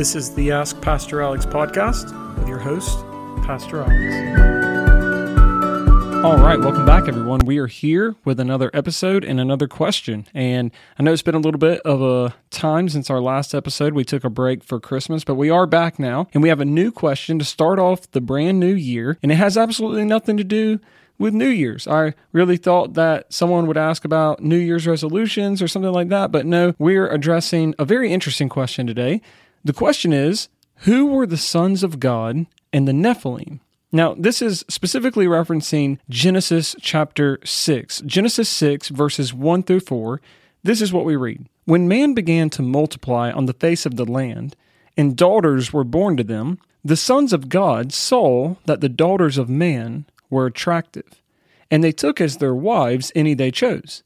This is the Ask Pastor Alex podcast with your host, Pastor Alex. All right, welcome back, everyone. We are here with another episode and another question. And I know it's been a little bit of a time since our last episode. We took a break for Christmas, but we are back now. And we have a new question to start off the brand new year. And it has absolutely nothing to do with New Year's. I really thought that someone would ask about New Year's resolutions or something like that, but no, we're addressing a very interesting question today. The question is Who were the sons of God and the Nephilim? Now, this is specifically referencing Genesis chapter 6. Genesis 6, verses 1 through 4. This is what we read When man began to multiply on the face of the land, and daughters were born to them, the sons of God saw that the daughters of man were attractive, and they took as their wives any they chose.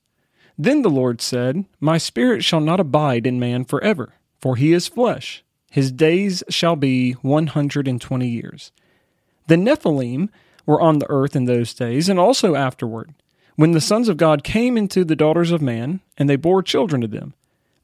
Then the Lord said, My spirit shall not abide in man forever, for he is flesh. His days shall be one hundred and twenty years. The Nephilim were on the earth in those days, and also afterward, when the sons of God came into the daughters of man, and they bore children to them.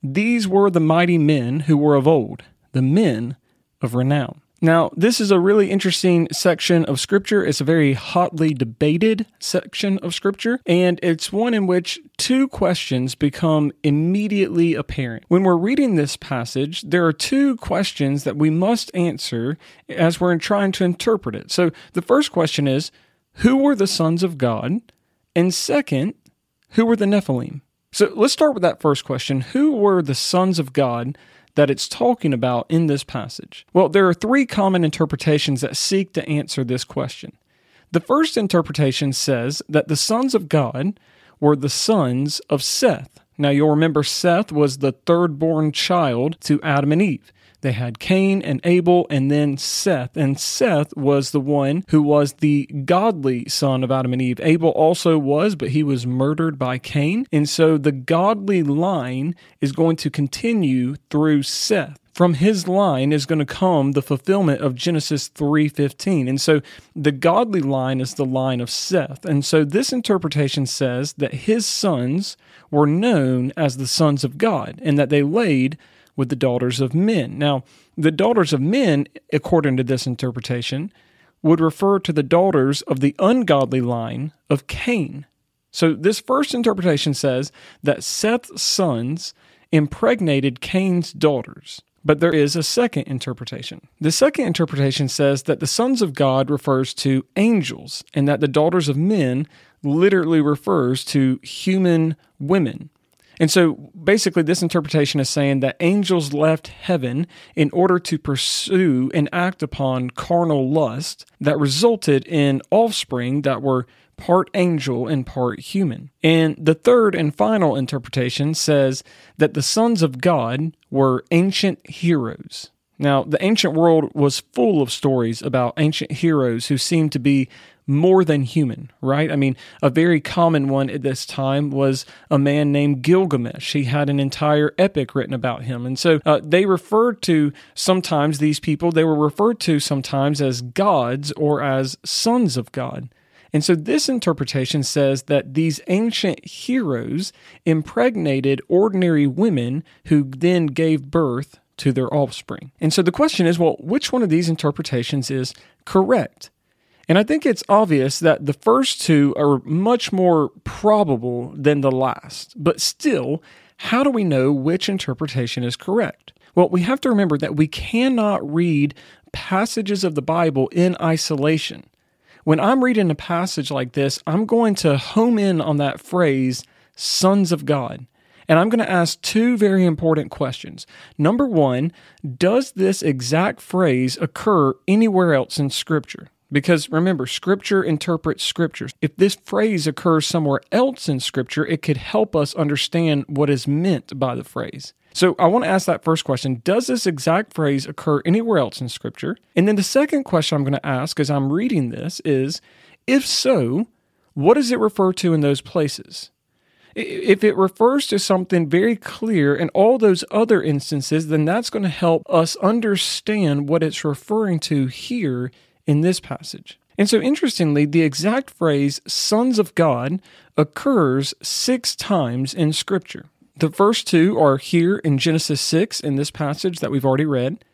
These were the mighty men who were of old, the men of renown. Now, this is a really interesting section of Scripture. It's a very hotly debated section of Scripture, and it's one in which two questions become immediately apparent. When we're reading this passage, there are two questions that we must answer as we're trying to interpret it. So, the first question is Who were the sons of God? And second, who were the Nephilim? So, let's start with that first question Who were the sons of God? That it's talking about in this passage? Well, there are three common interpretations that seek to answer this question. The first interpretation says that the sons of God were the sons of Seth. Now, you'll remember Seth was the third born child to Adam and Eve. They had Cain and Abel and then Seth. And Seth was the one who was the godly son of Adam and Eve. Abel also was, but he was murdered by Cain. And so the godly line is going to continue through Seth from his line is going to come the fulfillment of Genesis 3:15. And so the godly line is the line of Seth. And so this interpretation says that his sons were known as the sons of God and that they laid with the daughters of men. Now, the daughters of men, according to this interpretation, would refer to the daughters of the ungodly line of Cain. So, this first interpretation says that Seth's sons impregnated Cain's daughters. But there is a second interpretation. The second interpretation says that the sons of God refers to angels and that the daughters of men literally refers to human women. And so basically, this interpretation is saying that angels left heaven in order to pursue and act upon carnal lust that resulted in offspring that were part angel and part human. And the third and final interpretation says that the sons of God were ancient heroes. Now, the ancient world was full of stories about ancient heroes who seemed to be more than human, right? I mean, a very common one at this time was a man named Gilgamesh. He had an entire epic written about him. And so uh, they referred to sometimes these people, they were referred to sometimes as gods or as sons of God. And so this interpretation says that these ancient heroes impregnated ordinary women who then gave birth to their offspring. And so the question is well, which one of these interpretations is correct? And I think it's obvious that the first two are much more probable than the last. But still, how do we know which interpretation is correct? Well, we have to remember that we cannot read passages of the Bible in isolation. When I'm reading a passage like this, I'm going to home in on that phrase, sons of God. And I'm going to ask two very important questions. Number one, does this exact phrase occur anywhere else in Scripture? Because remember, Scripture interprets Scriptures. If this phrase occurs somewhere else in Scripture, it could help us understand what is meant by the phrase. So I want to ask that first question Does this exact phrase occur anywhere else in Scripture? And then the second question I'm going to ask as I'm reading this is if so, what does it refer to in those places? If it refers to something very clear in all those other instances, then that's going to help us understand what it's referring to here in this passage. And so, interestingly, the exact phrase sons of God occurs six times in Scripture. The first two are here in Genesis 6 in this passage that we've already read.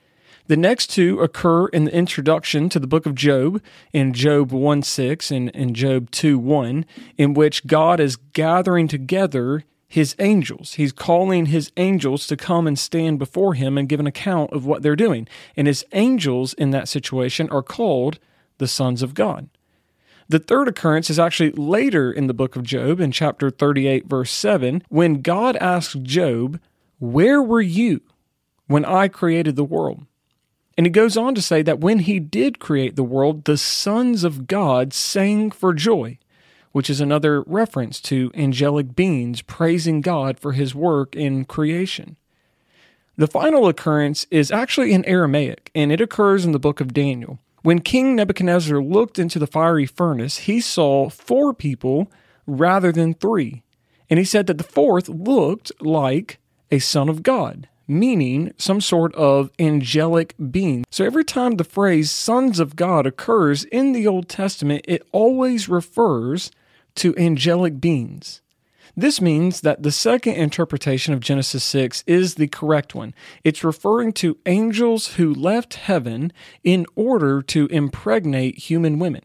The next two occur in the introduction to the book of Job in Job 1 6 and in Job 2 1, in which God is gathering together his angels. He's calling his angels to come and stand before him and give an account of what they're doing. And his angels in that situation are called the sons of God. The third occurrence is actually later in the book of Job, in chapter 38, verse 7, when God asks Job, Where were you when I created the world? And he goes on to say that when he did create the world, the sons of God sang for joy, which is another reference to angelic beings praising God for his work in creation. The final occurrence is actually in Aramaic, and it occurs in the book of Daniel. When King Nebuchadnezzar looked into the fiery furnace, he saw four people rather than three. And he said that the fourth looked like a son of God, meaning some sort of angelic being. So every time the phrase sons of God occurs in the Old Testament, it always refers to angelic beings. This means that the second interpretation of Genesis 6 is the correct one. It's referring to angels who left heaven in order to impregnate human women.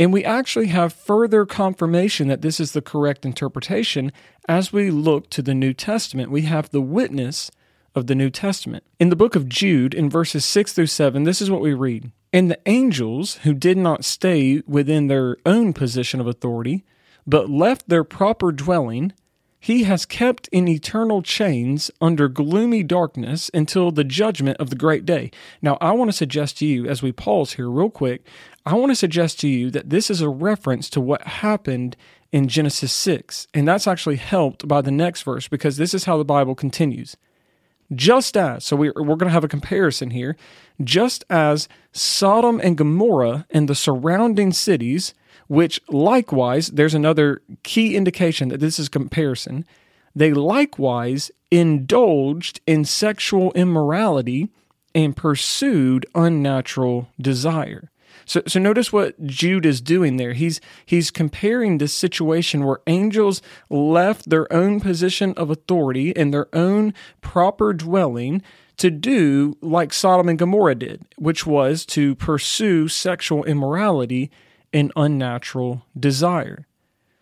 And we actually have further confirmation that this is the correct interpretation as we look to the New Testament. We have the witness of the New Testament. In the book of Jude, in verses 6 through 7, this is what we read And the angels who did not stay within their own position of authority, but left their proper dwelling, he has kept in eternal chains under gloomy darkness until the judgment of the great day. Now, I want to suggest to you, as we pause here real quick, I want to suggest to you that this is a reference to what happened in Genesis 6. And that's actually helped by the next verse because this is how the Bible continues. Just as, so we're, we're going to have a comparison here, just as Sodom and Gomorrah and the surrounding cities which likewise, there's another key indication that this is comparison. They likewise indulged in sexual immorality and pursued unnatural desire. So, so notice what Jude is doing there. He's he's comparing this situation where angels left their own position of authority and their own proper dwelling to do like Sodom and Gomorrah did, which was to pursue sexual immorality and unnatural desire.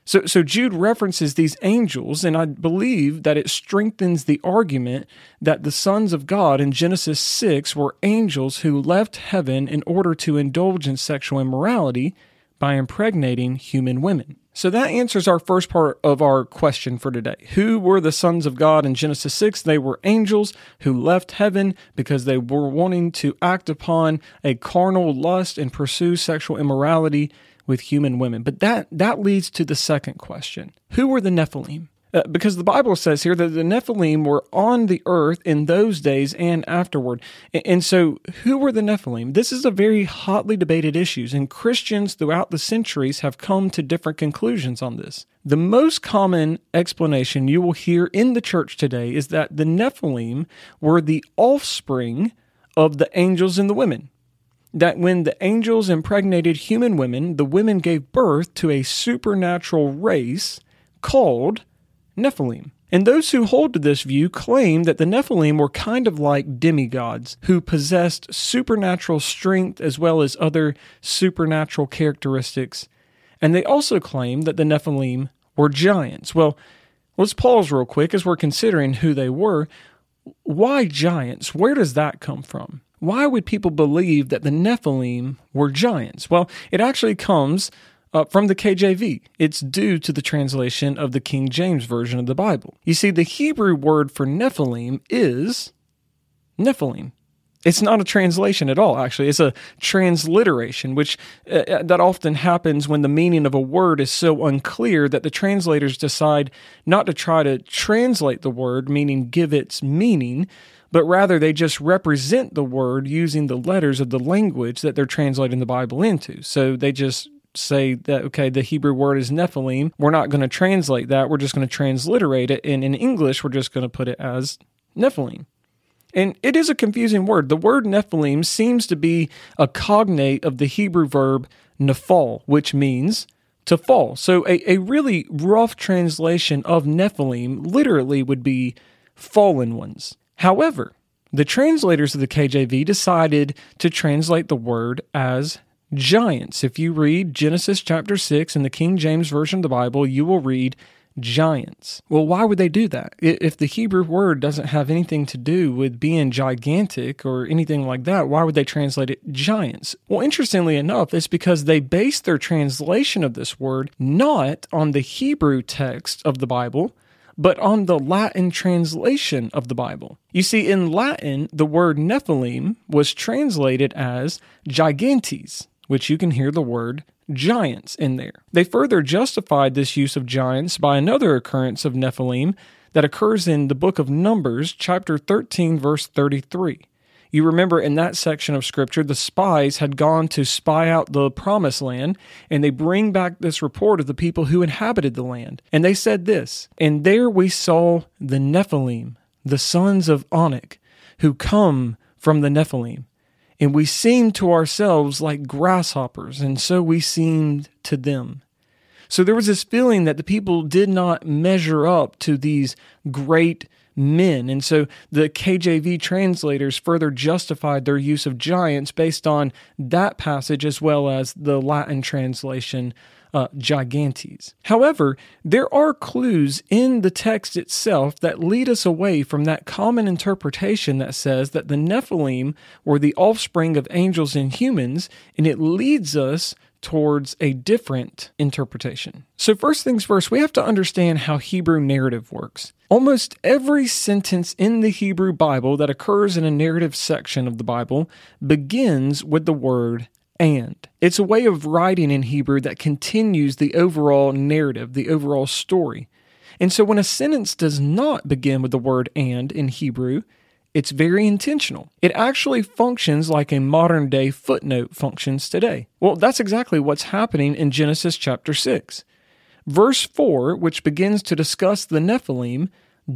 So, so Jude references these angels, and I believe that it strengthens the argument that the sons of God in Genesis 6 were angels who left heaven in order to indulge in sexual immorality by impregnating human women. So that answers our first part of our question for today. Who were the sons of God in Genesis 6? They were angels who left heaven because they were wanting to act upon a carnal lust and pursue sexual immorality with human women. But that that leads to the second question. Who were the Nephilim? Uh, because the Bible says here that the Nephilim were on the earth in those days and afterward. And, and so, who were the Nephilim? This is a very hotly debated issue, and Christians throughout the centuries have come to different conclusions on this. The most common explanation you will hear in the church today is that the Nephilim were the offspring of the angels and the women that when the angels impregnated human women, the women gave birth to a supernatural race called Nephilim. And those who hold to this view claim that the Nephilim were kind of like demigods who possessed supernatural strength as well as other supernatural characteristics. And they also claim that the Nephilim were giants. Well, let's pause real quick as we're considering who they were. Why giants? Where does that come from? Why would people believe that the Nephilim were giants? Well, it actually comes uh, from the KJV. It's due to the translation of the King James Version of the Bible. You see, the Hebrew word for Nephilim is Nephilim. It's not a translation at all, actually. It's a transliteration, which uh, uh, that often happens when the meaning of a word is so unclear that the translators decide not to try to translate the word, meaning give its meaning, but rather they just represent the word using the letters of the language that they're translating the Bible into. So they just say that okay the hebrew word is nephilim. We're not going to translate that. We're just going to transliterate it. And in english we're just going to put it as nephilim. And it is a confusing word. The word nephilim seems to be a cognate of the hebrew verb nephal which means to fall. So a, a really rough translation of nephilim literally would be fallen ones however The translators of the KJV decided to translate the word as giants. If you read Genesis chapter 6 in the King James Version of the Bible, you will read giants. Well, why would they do that? If the Hebrew word doesn't have anything to do with being gigantic or anything like that, why would they translate it giants? Well, interestingly enough, it's because they based their translation of this word not on the Hebrew text of the Bible, but on the Latin translation of the Bible. You see, in Latin, the word Nephilim was translated as gigantes, which you can hear the word giants in there. They further justified this use of giants by another occurrence of Nephilim that occurs in the book of Numbers, chapter 13, verse 33. You remember in that section of scripture, the spies had gone to spy out the promised land, and they bring back this report of the people who inhabited the land. And they said this And there we saw the Nephilim, the sons of Anak, who come from the Nephilim and we seemed to ourselves like grasshoppers, and so we seemed to them. So there was this feeling that the people did not measure up to these great men. And so the KJV translators further justified their use of giants based on that passage as well as the Latin translation uh, gigantes. However, there are clues in the text itself that lead us away from that common interpretation that says that the Nephilim were the offspring of angels and humans, and it leads us towards a different interpretation. So, first things first, we have to understand how Hebrew narrative works. Almost every sentence in the Hebrew Bible that occurs in a narrative section of the Bible begins with the word and. It's a way of writing in Hebrew that continues the overall narrative, the overall story. And so when a sentence does not begin with the word and in Hebrew, it's very intentional. It actually functions like a modern day footnote functions today. Well, that's exactly what's happening in Genesis chapter 6. Verse 4, which begins to discuss the Nephilim,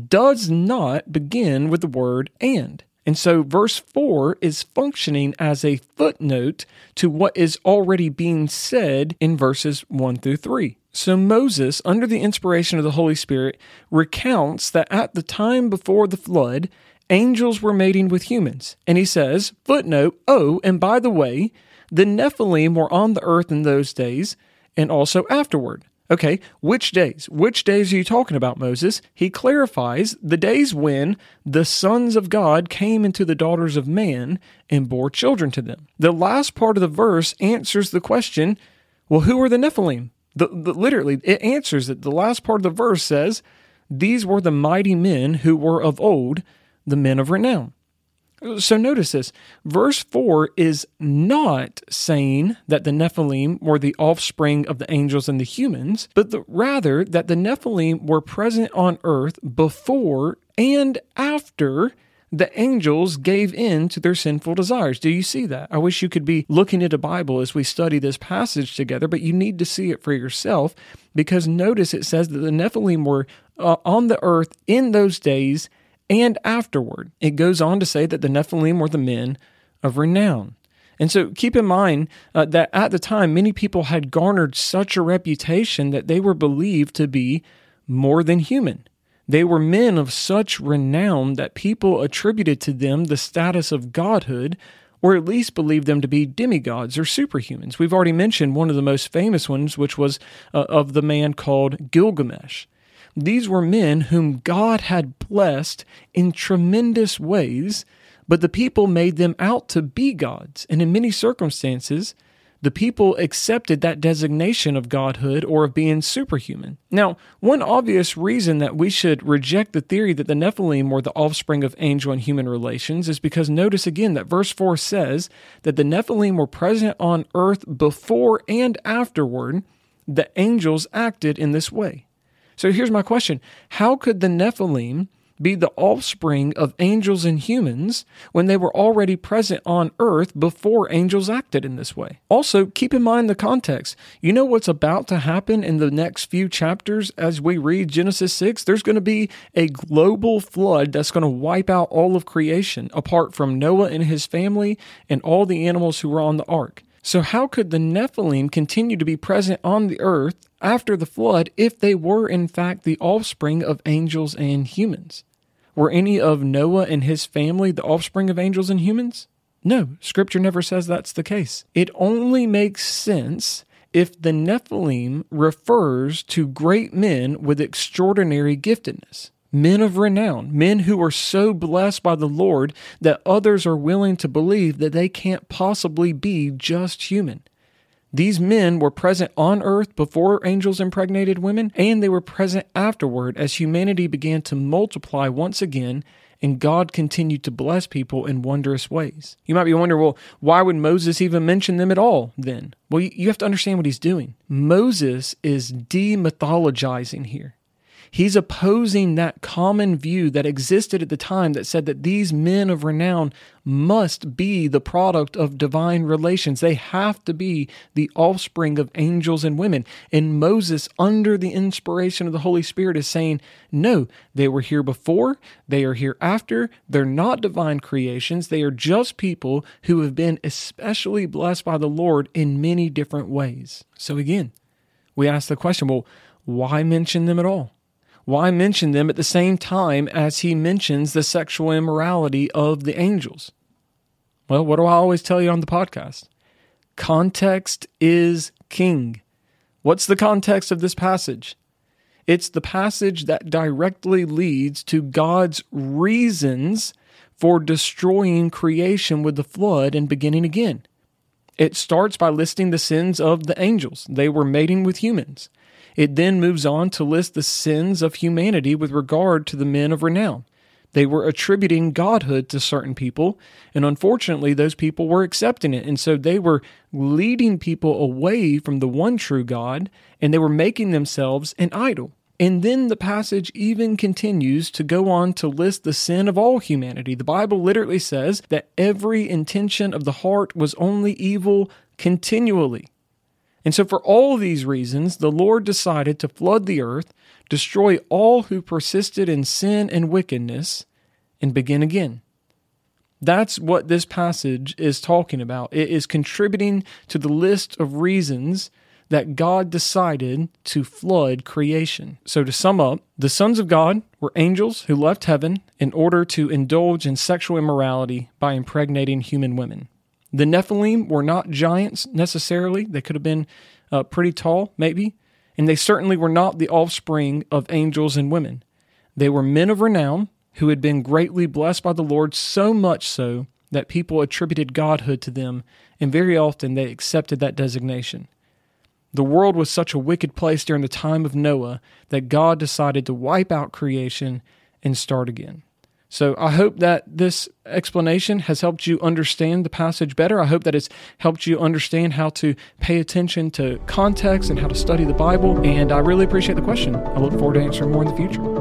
does not begin with the word and. And so verse 4 is functioning as a footnote to what is already being said in verses 1 through 3. So Moses, under the inspiration of the Holy Spirit, recounts that at the time before the flood, angels were mating with humans. And he says, footnote, oh, and by the way, the Nephilim were on the earth in those days and also afterward. Okay, which days? Which days are you talking about, Moses? He clarifies the days when the sons of God came into the daughters of man and bore children to them. The last part of the verse answers the question well, who are the Nephilim? The, the, literally, it answers it. The last part of the verse says, These were the mighty men who were of old, the men of renown. So notice this. Verse 4 is not saying that the Nephilim were the offspring of the angels and the humans, but the, rather that the Nephilim were present on earth before and after the angels gave in to their sinful desires. Do you see that? I wish you could be looking at a Bible as we study this passage together, but you need to see it for yourself because notice it says that the Nephilim were uh, on the earth in those days and afterward. It goes on to say that the Nephilim were the men of renown. And so keep in mind uh, that at the time, many people had garnered such a reputation that they were believed to be more than human. They were men of such renown that people attributed to them the status of godhood, or at least believed them to be demigods or superhumans. We've already mentioned one of the most famous ones, which was uh, of the man called Gilgamesh. These were men whom God had blessed in tremendous ways, but the people made them out to be gods. And in many circumstances, the people accepted that designation of godhood or of being superhuman. Now, one obvious reason that we should reject the theory that the Nephilim were the offspring of angel and human relations is because notice again that verse 4 says that the Nephilim were present on earth before and afterward the angels acted in this way. So here's my question How could the Nephilim be the offspring of angels and humans when they were already present on earth before angels acted in this way? Also, keep in mind the context. You know what's about to happen in the next few chapters as we read Genesis 6? There's going to be a global flood that's going to wipe out all of creation, apart from Noah and his family and all the animals who were on the ark. So, how could the Nephilim continue to be present on the earth after the flood if they were, in fact, the offspring of angels and humans? Were any of Noah and his family the offspring of angels and humans? No, scripture never says that's the case. It only makes sense if the Nephilim refers to great men with extraordinary giftedness, men of renown, men who are so blessed by the Lord that others are willing to believe that they can't possibly be just human. These men were present on earth before angels impregnated women, and they were present afterward as humanity began to multiply once again and God continued to bless people in wondrous ways. You might be wondering, well, why would Moses even mention them at all then? Well, you have to understand what he's doing. Moses is demythologizing here. He's opposing that common view that existed at the time that said that these men of renown must be the product of divine relations. They have to be the offspring of angels and women. And Moses, under the inspiration of the Holy Spirit, is saying, no, they were here before, they are here after. They're not divine creations. They are just people who have been especially blessed by the Lord in many different ways. So again, we ask the question well, why mention them at all? Why mention them at the same time as he mentions the sexual immorality of the angels? Well, what do I always tell you on the podcast? Context is king. What's the context of this passage? It's the passage that directly leads to God's reasons for destroying creation with the flood and beginning again. It starts by listing the sins of the angels. They were mating with humans. It then moves on to list the sins of humanity with regard to the men of renown. They were attributing godhood to certain people, and unfortunately, those people were accepting it. And so they were leading people away from the one true God, and they were making themselves an idol. And then the passage even continues to go on to list the sin of all humanity. The Bible literally says that every intention of the heart was only evil continually. And so, for all these reasons, the Lord decided to flood the earth, destroy all who persisted in sin and wickedness, and begin again. That's what this passage is talking about. It is contributing to the list of reasons that God decided to flood creation. So, to sum up, the sons of God were angels who left heaven in order to indulge in sexual immorality by impregnating human women. The Nephilim were not giants necessarily. They could have been uh, pretty tall, maybe, and they certainly were not the offspring of angels and women. They were men of renown who had been greatly blessed by the Lord, so much so that people attributed godhood to them, and very often they accepted that designation. The world was such a wicked place during the time of Noah that God decided to wipe out creation and start again. So I hope that this explanation has helped you understand the passage better. I hope that it's helped you understand how to pay attention to context and how to study the Bible. And I really appreciate the question. I look forward to answering more in the future.